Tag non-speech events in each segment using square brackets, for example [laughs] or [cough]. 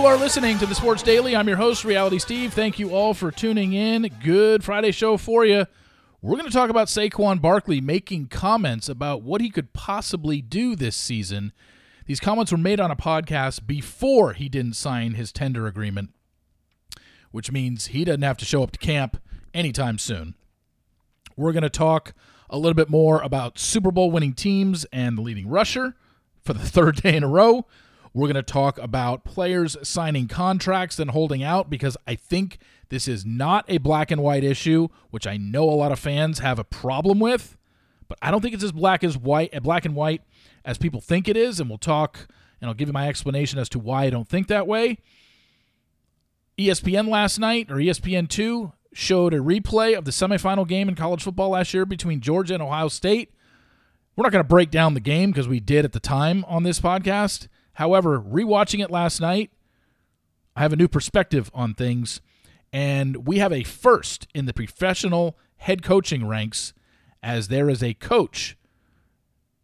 You are listening to the Sports Daily. I'm your host, Reality Steve. Thank you all for tuning in. Good Friday show for you. We're going to talk about Saquon Barkley making comments about what he could possibly do this season. These comments were made on a podcast before he didn't sign his tender agreement, which means he doesn't have to show up to camp anytime soon. We're going to talk a little bit more about Super Bowl winning teams and the leading rusher for the [laughs] third day in a row. We're going to talk about players signing contracts and holding out because I think this is not a black and white issue, which I know a lot of fans have a problem with, but I don't think it's as black as white, eh, black and white as people think it is, and we'll talk and I'll give you my explanation as to why I don't think that way. ESPN last night or ESPN2 showed a replay of the semifinal game in college football last year between Georgia and Ohio State. We're not going to break down the game because we did at the time on this podcast. However, rewatching it last night, I have a new perspective on things, and we have a first in the professional head coaching ranks as there is a coach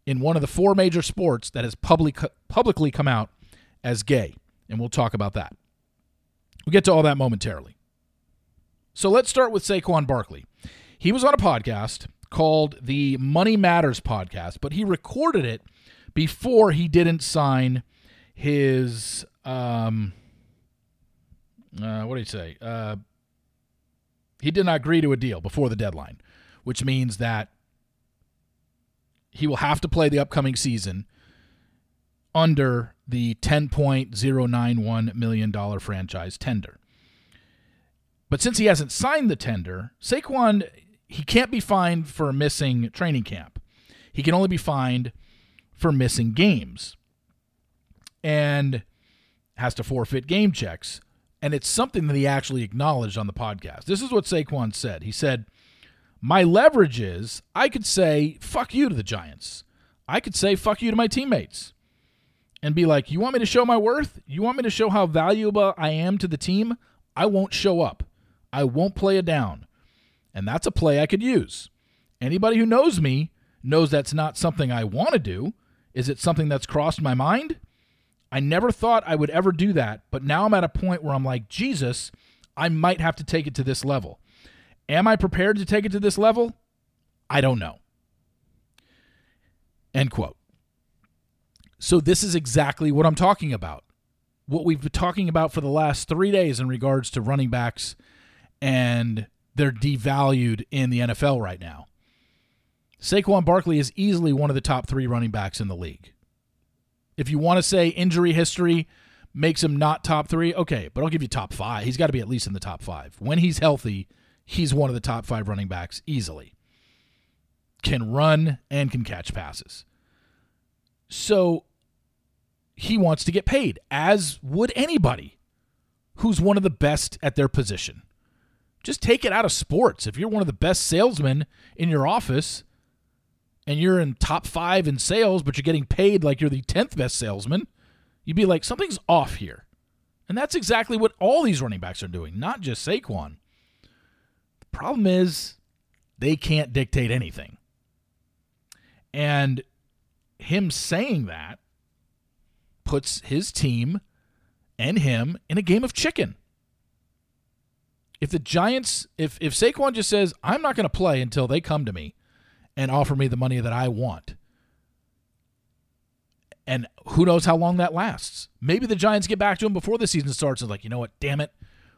in one of the four major sports that has public, publicly come out as gay, and we'll talk about that. We'll get to all that momentarily. So let's start with Saquon Barkley. He was on a podcast called the Money Matters podcast, but he recorded it before he didn't sign his um uh, what did he say? Uh, he did not agree to a deal before the deadline, which means that he will have to play the upcoming season under the $10.091 million franchise tender. But since he hasn't signed the tender, Saquon he can't be fined for missing training camp. He can only be fined for missing games. And has to forfeit game checks. And it's something that he actually acknowledged on the podcast. This is what Saquon said. He said, My leverage is I could say, fuck you to the Giants. I could say, fuck you to my teammates. And be like, You want me to show my worth? You want me to show how valuable I am to the team? I won't show up. I won't play it down. And that's a play I could use. Anybody who knows me knows that's not something I want to do. Is it something that's crossed my mind? I never thought I would ever do that, but now I'm at a point where I'm like, Jesus, I might have to take it to this level. Am I prepared to take it to this level? I don't know. End quote. So, this is exactly what I'm talking about. What we've been talking about for the last three days in regards to running backs and they're devalued in the NFL right now. Saquon Barkley is easily one of the top three running backs in the league. If you want to say injury history makes him not top three, okay, but I'll give you top five. He's got to be at least in the top five. When he's healthy, he's one of the top five running backs easily. Can run and can catch passes. So he wants to get paid, as would anybody who's one of the best at their position. Just take it out of sports. If you're one of the best salesmen in your office and you're in top five in sales, but you're getting paid like you're the 10th best salesman, you'd be like, something's off here. And that's exactly what all these running backs are doing, not just Saquon. The problem is they can't dictate anything. And him saying that puts his team and him in a game of chicken if the Giants, if if Saquon just says, "I'm not going to play until they come to me and offer me the money that I want," and who knows how long that lasts? Maybe the Giants get back to him before the season starts and like, you know what? Damn it,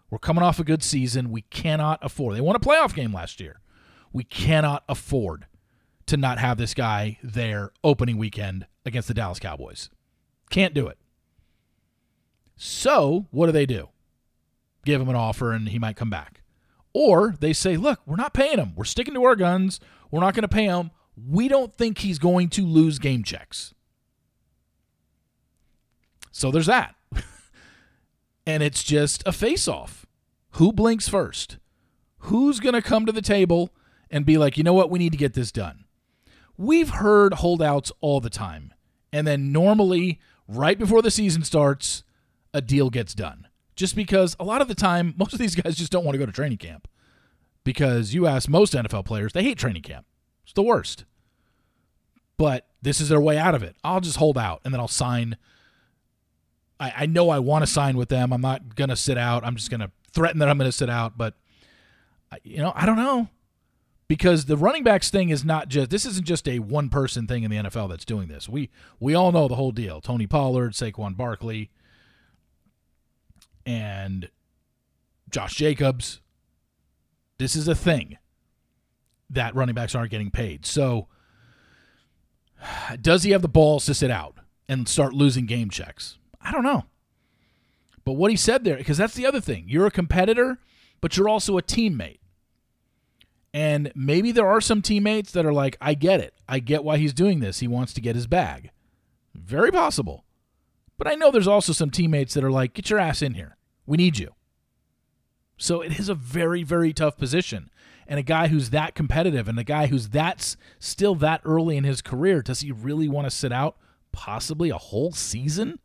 we're coming off a good season. We cannot afford. They won a playoff game last year. We cannot afford to not have this guy there opening weekend against the Dallas Cowboys. Can't do it. So what do they do? give him an offer and he might come back. Or they say, look, we're not paying him. We're sticking to our guns. We're not going to pay him. We don't think he's going to lose game checks. So there's that. [laughs] and it's just a face off. Who blinks first? Who's going to come to the table and be like, you know what, we need to get this done? We've heard holdouts all the time. And then normally, right before the season starts, a deal gets done just because a lot of the time, [laughs] most of these guys just don't want to go to training camp. Because you ask most NFL players, they hate training camp. It's the worst. But this is their way out of it. I'll just hold out and then I'll sign I, I know I want to sign with them. I'm not going to sit out. I'm just going to threaten that I'm going to sit out. But, you know, I don't know. Because the running backs thing is not just this isn't just a one person thing in the NFL that's doing this. We we all know the whole deal. Tony Pollard, Saquon Barkley, and Josh Jacobs. This is a thing that running backs aren't getting paid. So does he have the balls to sit out and start losing game checks? I don't know. But what he said there, because that's the other thing. You're a competitor, but you're also a teammate. And maybe there are some teammates that are like, I get it. I get why he's doing this. He wants to get his bag. Very possible. But I know there's also some teammates that are like, get your ass in here. We need you. So it is a very, very tough position. And a guy who's that competitive and a guy who's that's still that early in his career, does he really want to sit out possibly a whole season?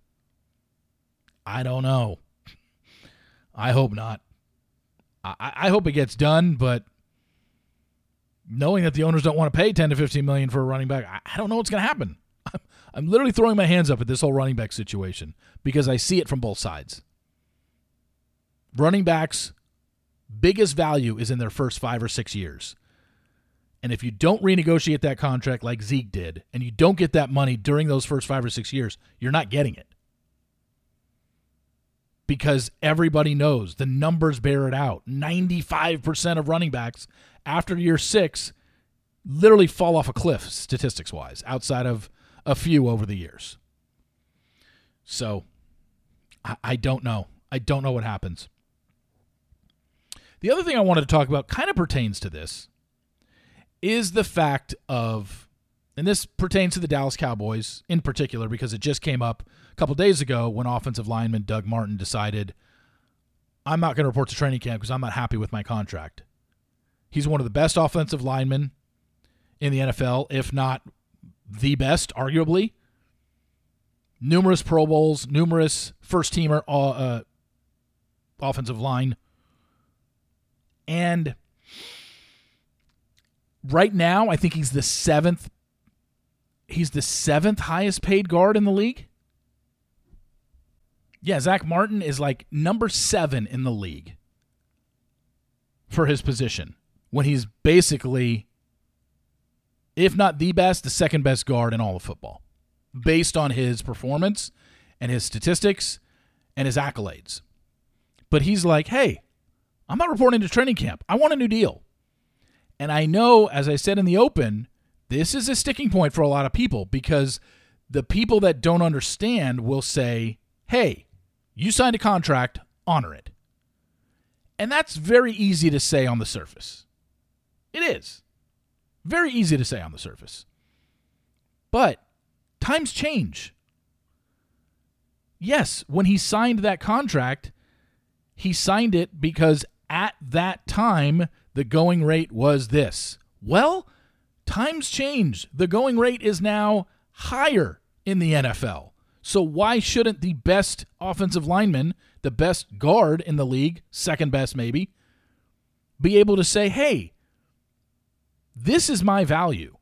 I don't know. I hope not. I, I hope it gets done, but knowing that the owners don't want to pay 10 to 15 million for a running back, I, I don't know what's going to happen. [laughs] I'm, I'm literally throwing my hands up at this whole running back situation because I see it from both sides. Running backs biggest value is in their first 5 or 6 years. And if you don't renegotiate that contract like Zeke did, and you don't get that money during those first five or six years, you're not getting it because everybody knows the numbers bear it out. 95% of running backs after year six literally fall off a cliff, statistics wise, outside of a few over the years. So I don't know. I don't know what happens. The other thing I wanted to talk about kind of pertains to this is the fact of, and this pertains to the Dallas Cowboys in particular because it just came up a couple days ago when offensive lineman Doug Martin decided, I'm not going to report to training camp because I'm not happy with my contract. He's one of the best offensive linemen in the NFL, if not the best, arguably. Numerous Pro Bowls, numerous first teamer uh, uh, offensive line. And right now, I think he's the seventh. He's the seventh highest paid guard in the league. Yeah, Zack Martin is like number seven in the league for his position when he's basically, if not the best, the second best guard in all of football based on his performance and his statistics and his accolades. But he's like, hey, I'm not reporting to training camp. I want a new deal. And I know, as I said in the open, this is a sticking point for a lot of people because the people that don't understand will say, hey, you signed a contract, honor it. And that's very easy to say on the surface. It is. Very easy to say on the surface. But times change. Yes, when he signed that contract, he signed it because at that time the going rate was this. Well, times change. The going rate is now higher in the NFL. So why shouldn't the best offensive lineman, the best guard in the league, second best maybe, be able to say, hey, this is my value?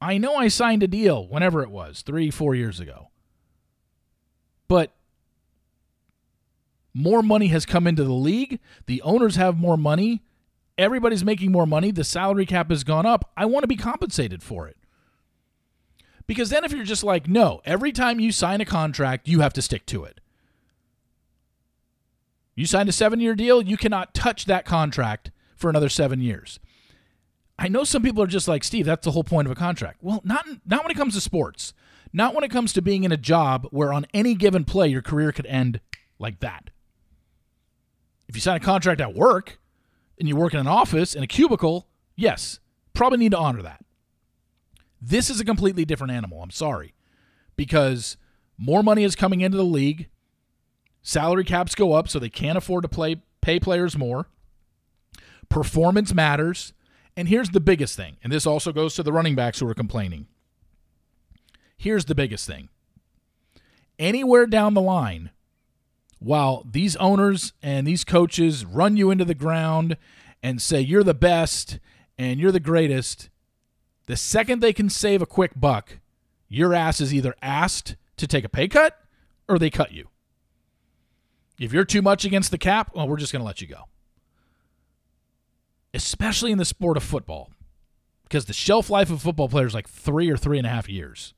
I know I signed a deal whenever it was, three, four years ago. But more money has come into the league. The owners have more money. Everybody's making more money. The salary cap has gone up. I want to be compensated for it. Because then if you're just like, no, every time you sign a contract, you have to stick to it. You signed a seven year deal, you cannot touch that contract for another seven years. I know some people are just like, Steve, that's the whole point of a contract. Well, not, not when it comes to sports. Not when it comes to being in a job where on any given play your career could end like that. If you sign a contract at work and you work in an office in a cubicle, yes, probably need to honor that. This is a completely different animal. I'm sorry. Because more money is coming into the league. Salary caps go up, so they can't afford to play pay players more. Performance matters. And here's the biggest thing, and this also goes to the running backs who are complaining. Here's the biggest thing. Anywhere down the line, while these owners and these coaches run you into the ground and say you're the best and you're the greatest, the second they can save a quick buck, your ass is either asked to take a pay cut or they cut you. If you're too much against the cap, well, we're just going to let you go. Especially in the sport of football, because the shelf life of football players like three or three and a half years.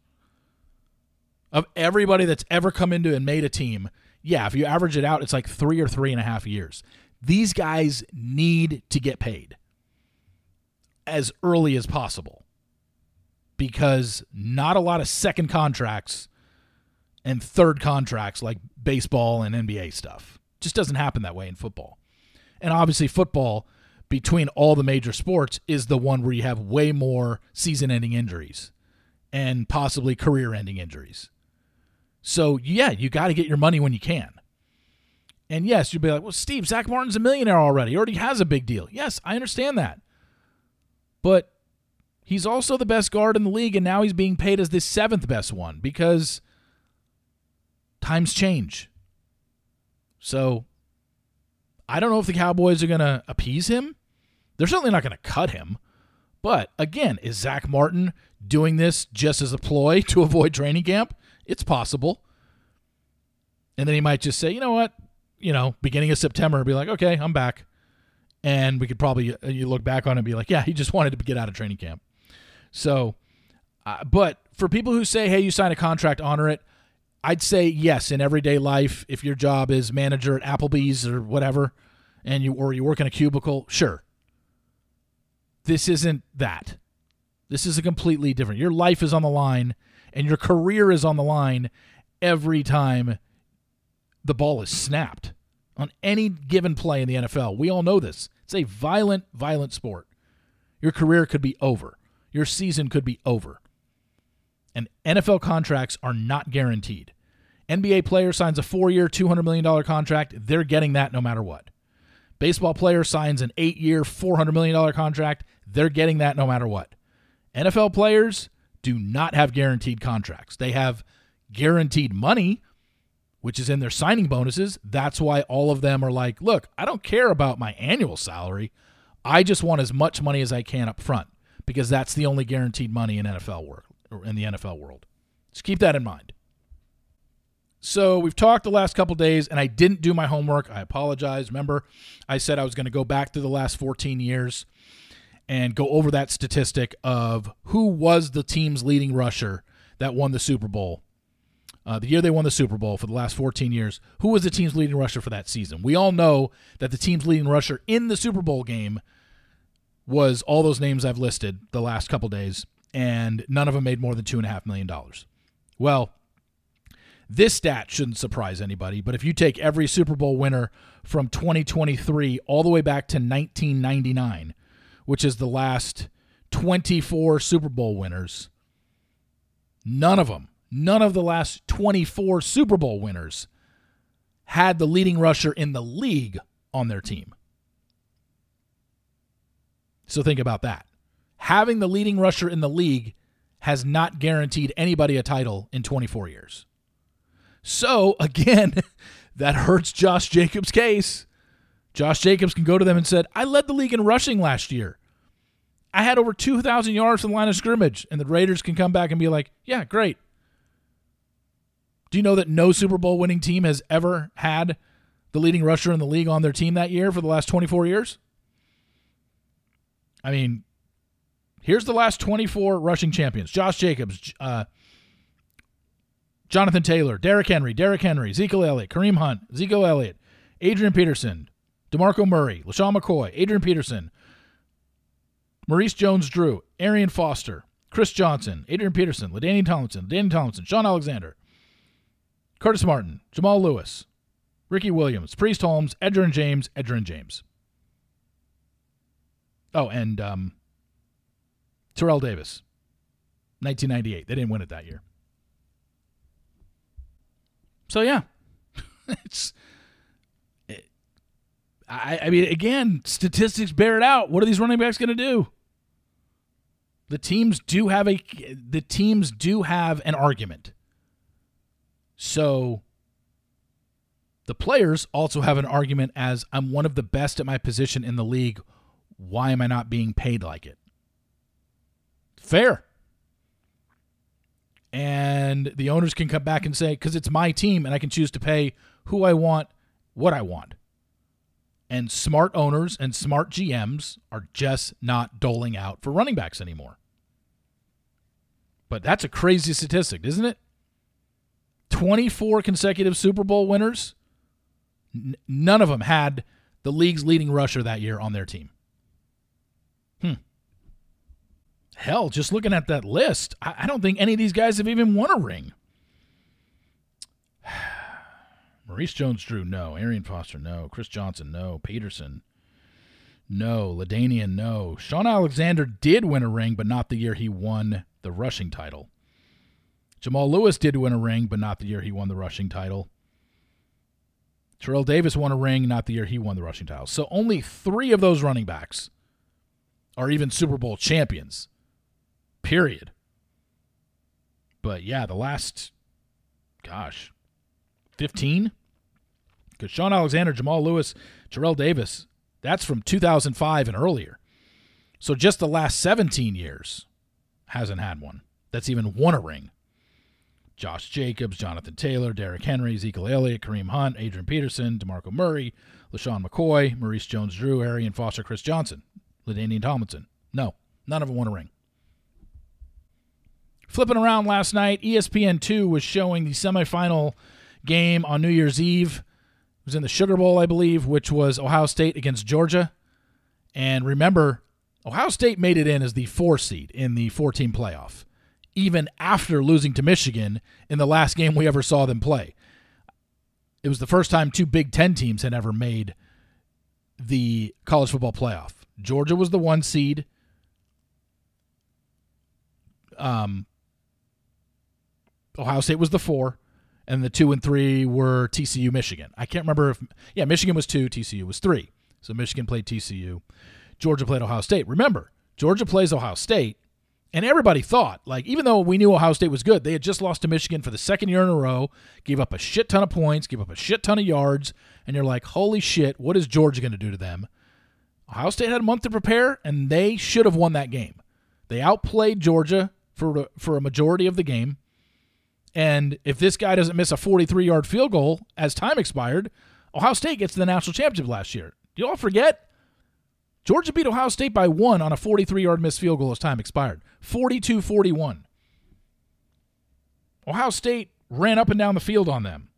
Of everybody that's ever come into and made a team, yeah, if you average it out, it's like three or three and a half years. These guys need to get paid as early as possible because not a lot of second contracts and third contracts like baseball and NBA stuff. Just doesn't happen that way in football. And obviously, football, between all the major sports, is the one where you have way more season ending injuries and possibly career ending injuries. So, yeah, you got to get your money when you can. And yes, you'd be like, well, Steve, Zack Martin's a millionaire already. He already has a big deal. Yes, I understand that. But he's also the best guard in the league, and now he's being paid as the seventh best one because times change. So I don't know if the Cowboys are going to appease him. They're certainly not going to cut him. But again, is Zack Martin doing this just as a ploy [laughs] to avoid training camp? It's possible. And then he might just say, you know what? You know, beginning of September, be like, okay, I'm back. And we could probably uh, you look back on it and be like, yeah, he just wanted to get out of training camp. So, uh, but for people who say, hey, you sign a contract, honor it. I'd say yes in everyday life. If your job is manager at Applebee's or whatever, and you or you work in a cubicle, sure. This isn't that. This is a completely different. Your life is on the line, and your career is on the line every time the ball is snapped on any given play in the NFL. We all know this. It's a violent, violent sport. Your career could be over. Your season could be over and NFL contracts are not guaranteed. NBA player signs a four year, $200 million contract, they're getting that no matter what. Baseball player signs an eight year, $400 million contract, they're getting that no matter what. NFL players do not have guaranteed contracts. They have guaranteed money, which is in their signing bonuses. That's why all of them are like, look, I don't care about my annual salary. I just want as much money as I can up front because that's the only guaranteed money in NFL work or in the NFL world. Just keep that in mind. So we've talked the last couple days, and I didn't do my homework. I apologize. Remember, I said I was going to go back to the last 14 years and go over that statistic of who was the team's leading rusher that won the Super Bowl. Uh, the year they won the Super Bowl for the last 14 years, who was the team's leading rusher for that season? We all know that the team's leading rusher in the Super Bowl game was all those names I've listed the last couple days and none of them made more than $2.5 million. Well, this stat shouldn't surprise anybody, but if you take every Super Bowl winner from 2023 all the way back to 1999, which is the last 24 Super Bowl winners, none of them, none of the last 24 Super Bowl winners had the leading rusher in the league on their team. So think about that having the leading rusher in the league has not guaranteed anybody a title in 24 years. So, [laughs] again, that hurts Josh Jacobs' case. Josh Jacobs can go to them and said, "I led the league in rushing last year. I had over 2,000 yards from the line of scrimmage." And the Raiders can come back and be like, "Yeah, great." Do you know that no Super Bowl winning team has ever had the leading rusher in the league on their team that year for the last 24 years? I mean, Here's the last 24 rushing champions Josh Jacobs, uh, Jonathan Taylor, Derrick Henry, Derrick Henry, Ezekiel Elliott, Kareem Hunt, Ezekiel Elliott, Adrian Peterson, DeMarco Murray, LeSean McCoy, Adrian Peterson, Maurice Jones Drew, Arian Foster, Chris Johnson, Adrian Peterson, LaDainian Tomlinson, LaDainian Tomlinson, Shaun Alexander, Curtis Martin, Jamal Lewis, Ricky Williams, Priest Holmes, Edgerrin James, Edgerrin James. Oh, and um, Terrell Davis, 1998. They didn't win it that year. So yeah, [laughs] it's. It, I, I mean, again, statistics bear it out. What are these running backs going to do? The teams do have a the teams do have an argument. So the players also have an argument as I'm one of the best at my position in the league. Why am I not being paid like it? Fair. And the owners can come back and say, because it's my team and I can choose to pay who I want, what I want. And smart owners and smart GMs are just not doling out for running backs anymore. But that's a crazy statistic, isn't it? 24 consecutive Super Bowl winners. N- none of them had the league's leading rusher that year on their team. Hmm. Hell, just looking at that list, I, I don't think any of these guys have even won a ring. Maurice Jones Drew, no. Arian Foster, no. Chris Johnson, no. Peterson, no. LaDainian, no. Shaun Alexander did win a ring, but not the year he won the rushing title. Jamal Lewis did win a ring, but not the year he won the rushing title. Terrell Davis won a ring, not the year he won the rushing title. So only three of those running backs are even Super Bowl champions. Period. But yeah, the last, gosh, 15? Because Shaun Alexander, Jamal Lewis, Terrell Davis, that's from 2005 and earlier. So just the last 17 years hasn't had one. That's even won a ring. Josh Jacobs, Jonathan Taylor, Derrick Henry, Ezekiel Elliott, Kareem Hunt, Adrian Peterson, DeMarco Murray, LeSean McCoy, Maurice Jones Drew, Arian Foster, Chris Johnson, LaDainian Tomlinson. No, none of them won a ring. Flipping around last night, ESPN2 was showing the semifinal game on New Year's Eve. It was in the Sugar Bowl, I believe, which was Ohio State against Georgia. And remember, Ohio State made it in as the four seed in the four team playoff, even after losing to Michigan in the last game we ever saw them play. It was the first time two Big Ten teams had ever made the college football playoff. Georgia was the one seed. Um, Ohio State was the four and the two and three were TCU, Michigan. I can't remember if yeah, Michigan was two, TCU was three. So Michigan played TCU, Georgia played Ohio State. Remember, Georgia plays Ohio State, and everybody thought like even though we knew Ohio State was good, they had just lost to Michigan for the second year in a row, gave up a shit ton of points, gave up a shit ton of yards, and you're like, holy shit, what is Georgia going to do to them? Ohio State had a month to prepare, and they should have won that game. They outplayed Georgia for for a majority of the game. And if this guy doesn't miss a 43 yard field goal as time expired, Ohio State gets to the national championship last year. Do you all forget? Georgia beat Ohio State by one on a 43 yard missed field goal as time expired 42 41. Ohio State ran up and down the field on them.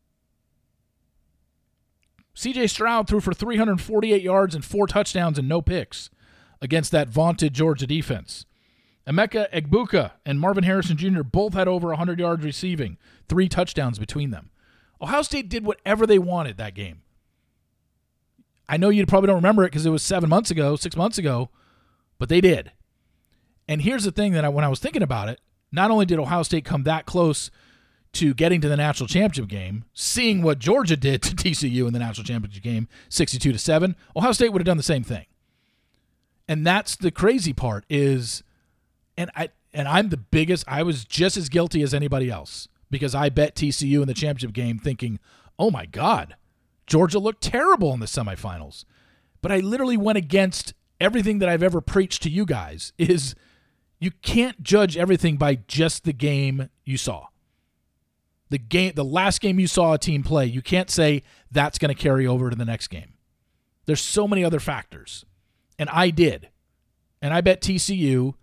CJ Stroud threw for 348 yards and four touchdowns and no picks against that vaunted Georgia defense. Emeka Egbuka and Marvin Harrison Jr. both had over 100 yards receiving, three touchdowns between them. Ohio State did whatever they wanted that game. I know you probably don't remember it because it was seven months ago, six months ago, but they did. And here's the thing that I, when I was thinking about it, not only did Ohio State come that close to getting to the national championship game, seeing what Georgia did to [laughs] TCU in the national championship game, 62 to 7, Ohio State would have done the same thing. And that's the crazy part is and I and I'm the biggest. I was just as guilty as anybody else because I bet TCU in the championship game, thinking, "Oh my God, Georgia looked terrible in the semifinals." But I literally went against everything that I've ever preached to you guys. Is you can't judge everything by just the game you saw. The game, the last game you saw a team play, you can't say that's going to carry over to the next game. There's so many other factors, and I did, and I bet TCU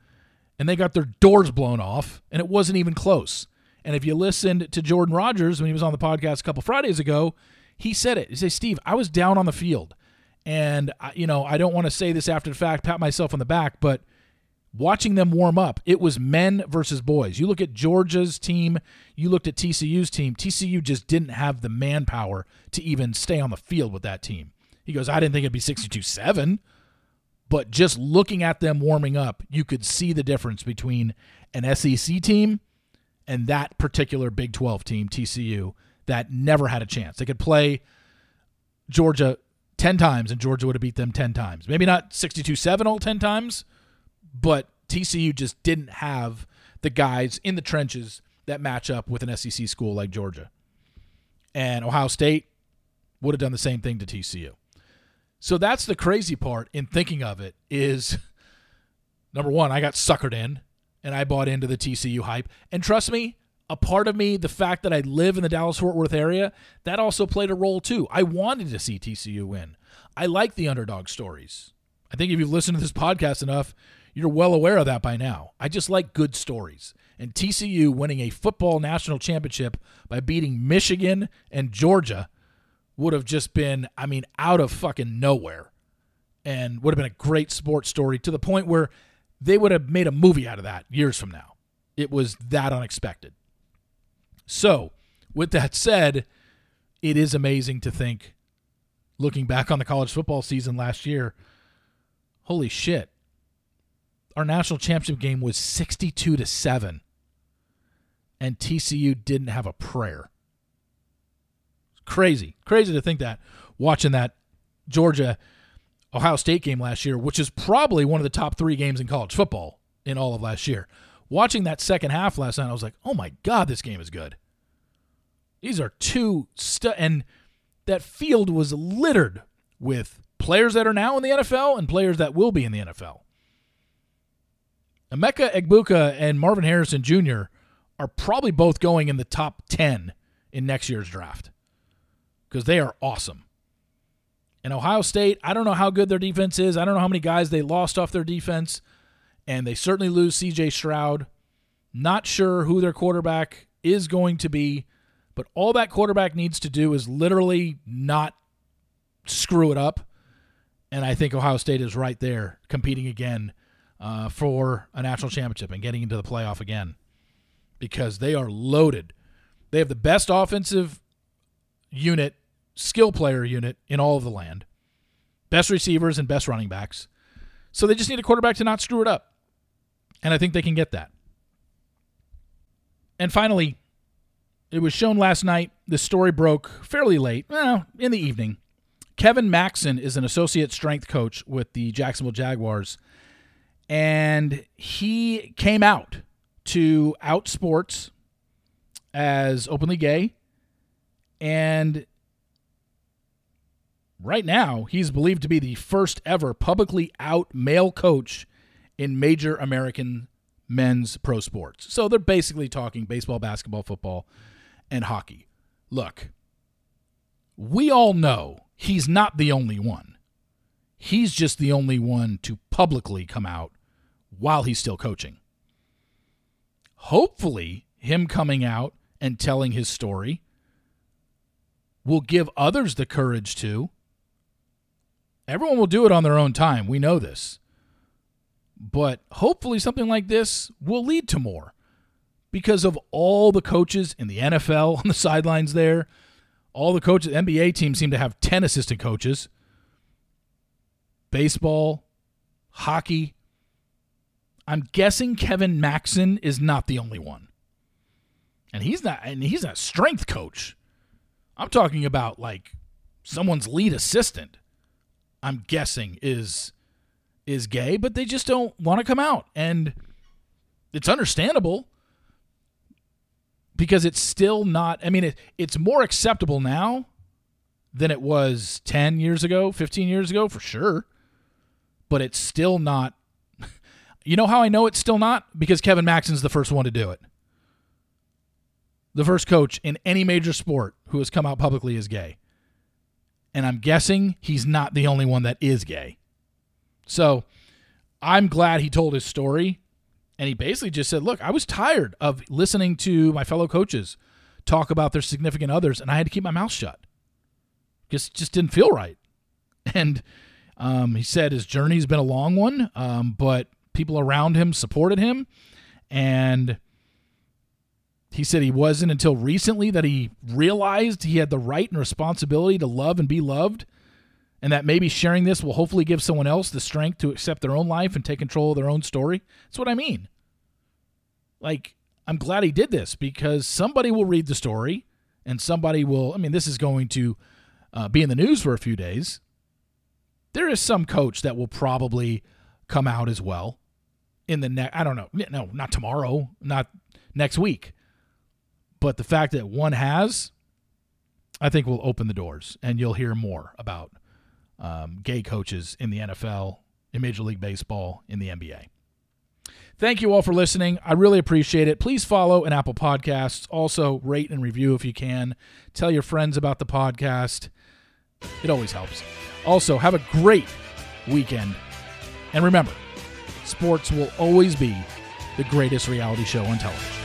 and they got their doors blown off, and it wasn't even close. And if you listened to Jordan Rodgers when he was on the podcast a couple Fridays ago, he said it. He said, "Steve, I was down on the field, and you know I don't want to say this after the fact, pat myself on the back, but." Watching them warm up, it was men versus boys. You look at Georgia's team, you looked at TCU's team. TCU just didn't have the manpower to even stay on the field with that team. He goes, I didn't think it'd be 62 7. But just looking at them warming up, you could see the difference between an SEC team and that particular Big 12 team, TCU, that never had a chance. They could play Georgia 10 times and Georgia would have beat them 10 times. Maybe not 62 7 all 10 times, but TCU just didn't have the guys in the trenches that match up with an SEC school like Georgia. And Ohio State would have done the same thing to TCU. So that's the crazy part in thinking of it is number one, I got suckered in and I bought into the TCU hype. And trust me, a part of me, the fact that I live in the Dallas Fort Worth area, that also played a role too. I wanted to see TCU win. I like the underdog stories. I think if you've listened to this podcast enough, you're well aware of that by now. I just like good stories. And TCU winning a football national championship by beating Michigan and Georgia would have just been, I mean, out of fucking nowhere. And would have been a great sports story to the point where they would have made a movie out of that years from now. It was that unexpected. So, with that said, it is amazing to think, looking back on the college football season last year, holy shit. Our national championship game was 62 to 7 and TCU didn't have a prayer. Crazy. Crazy to think that watching that Georgia Ohio State game last year, which is probably one of the top 3 games in college football in all of last year watching that second half last night, I was like, oh my God, this game is good. These are two, stu- and that field was littered with players that are now in the NFL and players that will be in the NFL. Emeka Egbuka and Marvin Harrison Jr. are probably both going in the top 10 in next year's draft because they are awesome. And Ohio State, I don't know how good their defense is. I don't know how many guys they lost off their defense and they certainly lose CJ Stroud. Not sure who their quarterback is going to be, but all that quarterback needs to do is literally not screw it up. And I think Ohio State is right there competing again uh, for a national championship and getting into the playoff again because they are loaded. They have the best offensive unit, skill player unit in all of the land, best receivers and best running backs. So they just need a quarterback to not screw it up. And I think they can get that. And finally, it was shown last night. The story broke fairly late, well, in the evening. Kevin Maxen is an associate strength coach with the Jacksonville Jaguars, and he came out to Outsports as openly gay. And right now, he's believed to be the first ever publicly out male coach in major American men's pro sports. So they're basically talking baseball, basketball, football, and hockey. Look, we all know he's not the only one. He's just the only one to publicly come out while he's still coaching. Hopefully, him coming out and telling his story will give others the courage to. Everyone will do it on their own time. We know this. But hopefully, something like this will lead to more because of all the coaches in the NFL [laughs] on the sidelines there. All the coaches, NBA teams seem to have 10 assistant coaches. Baseball, hockey. I'm guessing Kevin Maxen is not the only one. And he's not and he's a strength coach. I'm talking about like someone's lead assistant. I'm guessing is is gay, but they just don't want to come out. And it's understandable because it's still not, I mean, it, it's more acceptable now than it was 10 years ago, 15 years ago, for sure. But it's still not. [laughs] You know how I know it's still not? Because Kevin Maxen's the first one to do it. The first coach in any major sport who has come out publicly as gay. And I'm guessing he's not the only one that is gay. So I'm glad he told his story. And he basically just said, Look, I was tired of listening to my fellow coaches talk about their significant others, and I had to keep my mouth shut. Just just didn't feel right. And um, he said his journey's been a long one, um, but people around him supported him. And he said he wasn't until recently that he realized he had the right and responsibility to love and be loved and that maybe sharing this will hopefully give someone else the strength to accept their own life and take control of their own story. That's what I mean. Like, I'm glad he did this because somebody will read the story and somebody will, I mean, this is going to uh, be in the news for a few days. There is some coach that will probably come out as well in the next, I don't know, no, not tomorrow, not next week. But the fact that one has, I think will open the doors and you'll hear more about um, gay coaches in the NFL, in Major League Baseball, in the NBA. Thank you all for listening. I really appreciate it. Please follow an Apple Podcasts. Also, rate and review if you can. Tell your friends about the podcast. It always helps. Also, have a great weekend. And remember, sports will always be the greatest reality show on television.